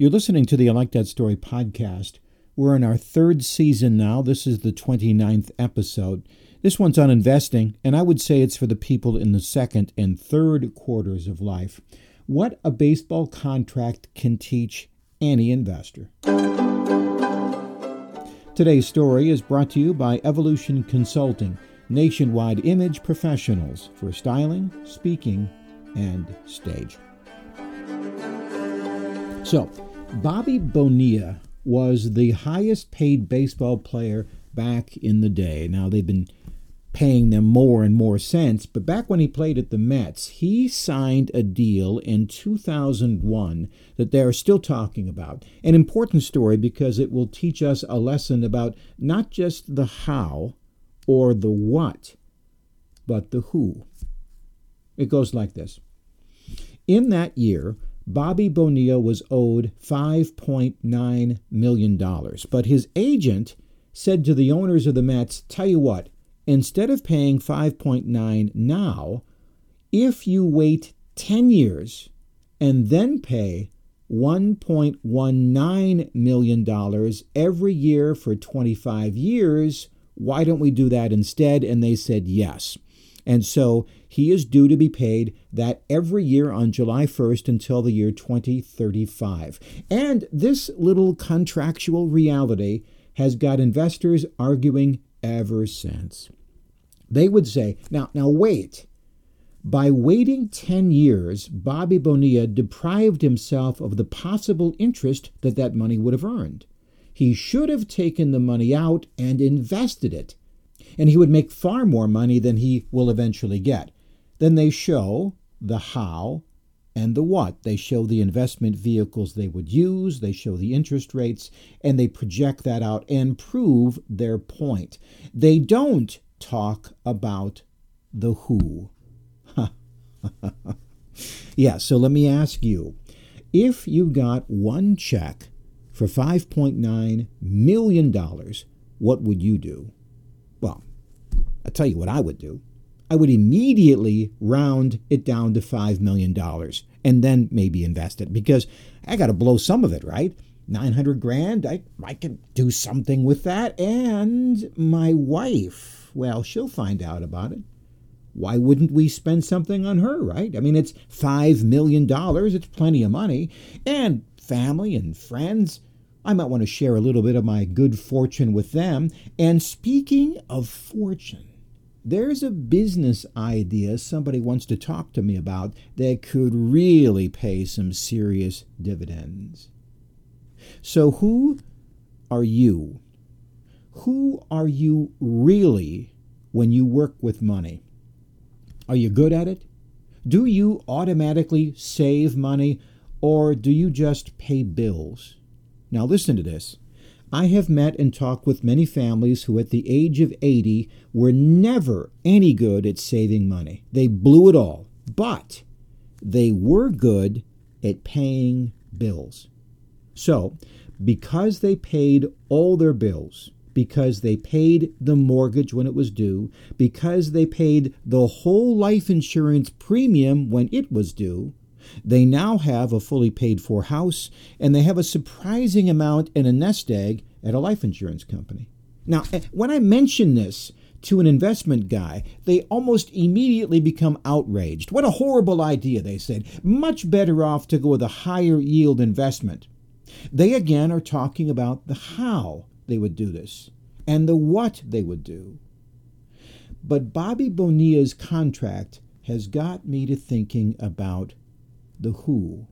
You're listening to the I Like That Story podcast. We're in our third season now. This is the 29th episode. This one's on investing, and I would say it's for the people in the second and third quarters of life. What a baseball contract can teach any investor. Today's story is brought to you by Evolution Consulting, nationwide image professionals for styling, speaking, and stage. So, Bobby Bonilla was the highest paid baseball player back in the day. Now, they've been paying them more and more since, but back when he played at the Mets, he signed a deal in 2001 that they're still talking about. An important story because it will teach us a lesson about not just the how or the what, but the who. It goes like this In that year, Bobby Bonilla was owed $5.9 million, but his agent said to the owners of the Mets, Tell you what, instead of paying 5.9 now, if you wait 10 years and then pay $1.19 million every year for 25 years, why don't we do that instead? And they said yes. And so he is due to be paid that every year on July 1st until the year 2035. And this little contractual reality has got investors arguing ever since. They would say, now, now wait. By waiting 10 years, Bobby Bonilla deprived himself of the possible interest that that money would have earned. He should have taken the money out and invested it and he would make far more money than he will eventually get. Then they show the how and the what. They show the investment vehicles they would use, they show the interest rates, and they project that out and prove their point. They don't talk about the who. yeah, so let me ask you if you got one check for $5.9 million, what would you do? Well, I'll tell you what I would do. I would immediately round it down to $5 million and then maybe invest it because I got to blow some of it, right? 900 grand, I, I can do something with that. And my wife, well, she'll find out about it. Why wouldn't we spend something on her, right? I mean, it's $5 million, it's plenty of money. And family and friends, I might want to share a little bit of my good fortune with them. And speaking of fortune, there's a business idea somebody wants to talk to me about that could really pay some serious dividends. So, who are you? Who are you really when you work with money? Are you good at it? Do you automatically save money or do you just pay bills? Now, listen to this. I have met and talked with many families who, at the age of 80, were never any good at saving money. They blew it all, but they were good at paying bills. So, because they paid all their bills, because they paid the mortgage when it was due, because they paid the whole life insurance premium when it was due, they now have a fully paid for house, and they have a surprising amount in a nest egg at a life insurance company. Now, eh, when I mention this to an investment guy, they almost immediately become outraged. What a horrible idea, they said. Much better off to go with a higher yield investment. They again are talking about the how they would do this and the what they would do. But Bobby Bonilla's contract has got me to thinking about the who.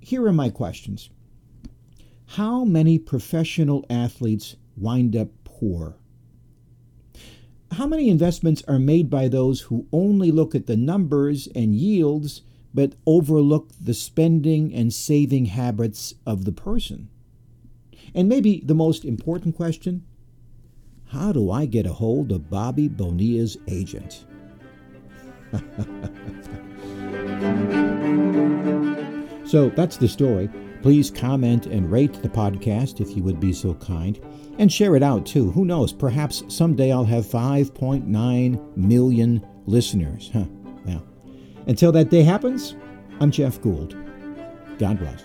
Here are my questions How many professional athletes wind up poor? How many investments are made by those who only look at the numbers and yields but overlook the spending and saving habits of the person? And maybe the most important question how do I get a hold of Bobby Bonilla's agent? So that's the story. Please comment and rate the podcast if you would be so kind. And share it out too. Who knows? Perhaps someday I'll have 5.9 million listeners. Huh. Well, until that day happens, I'm Jeff Gould. God bless.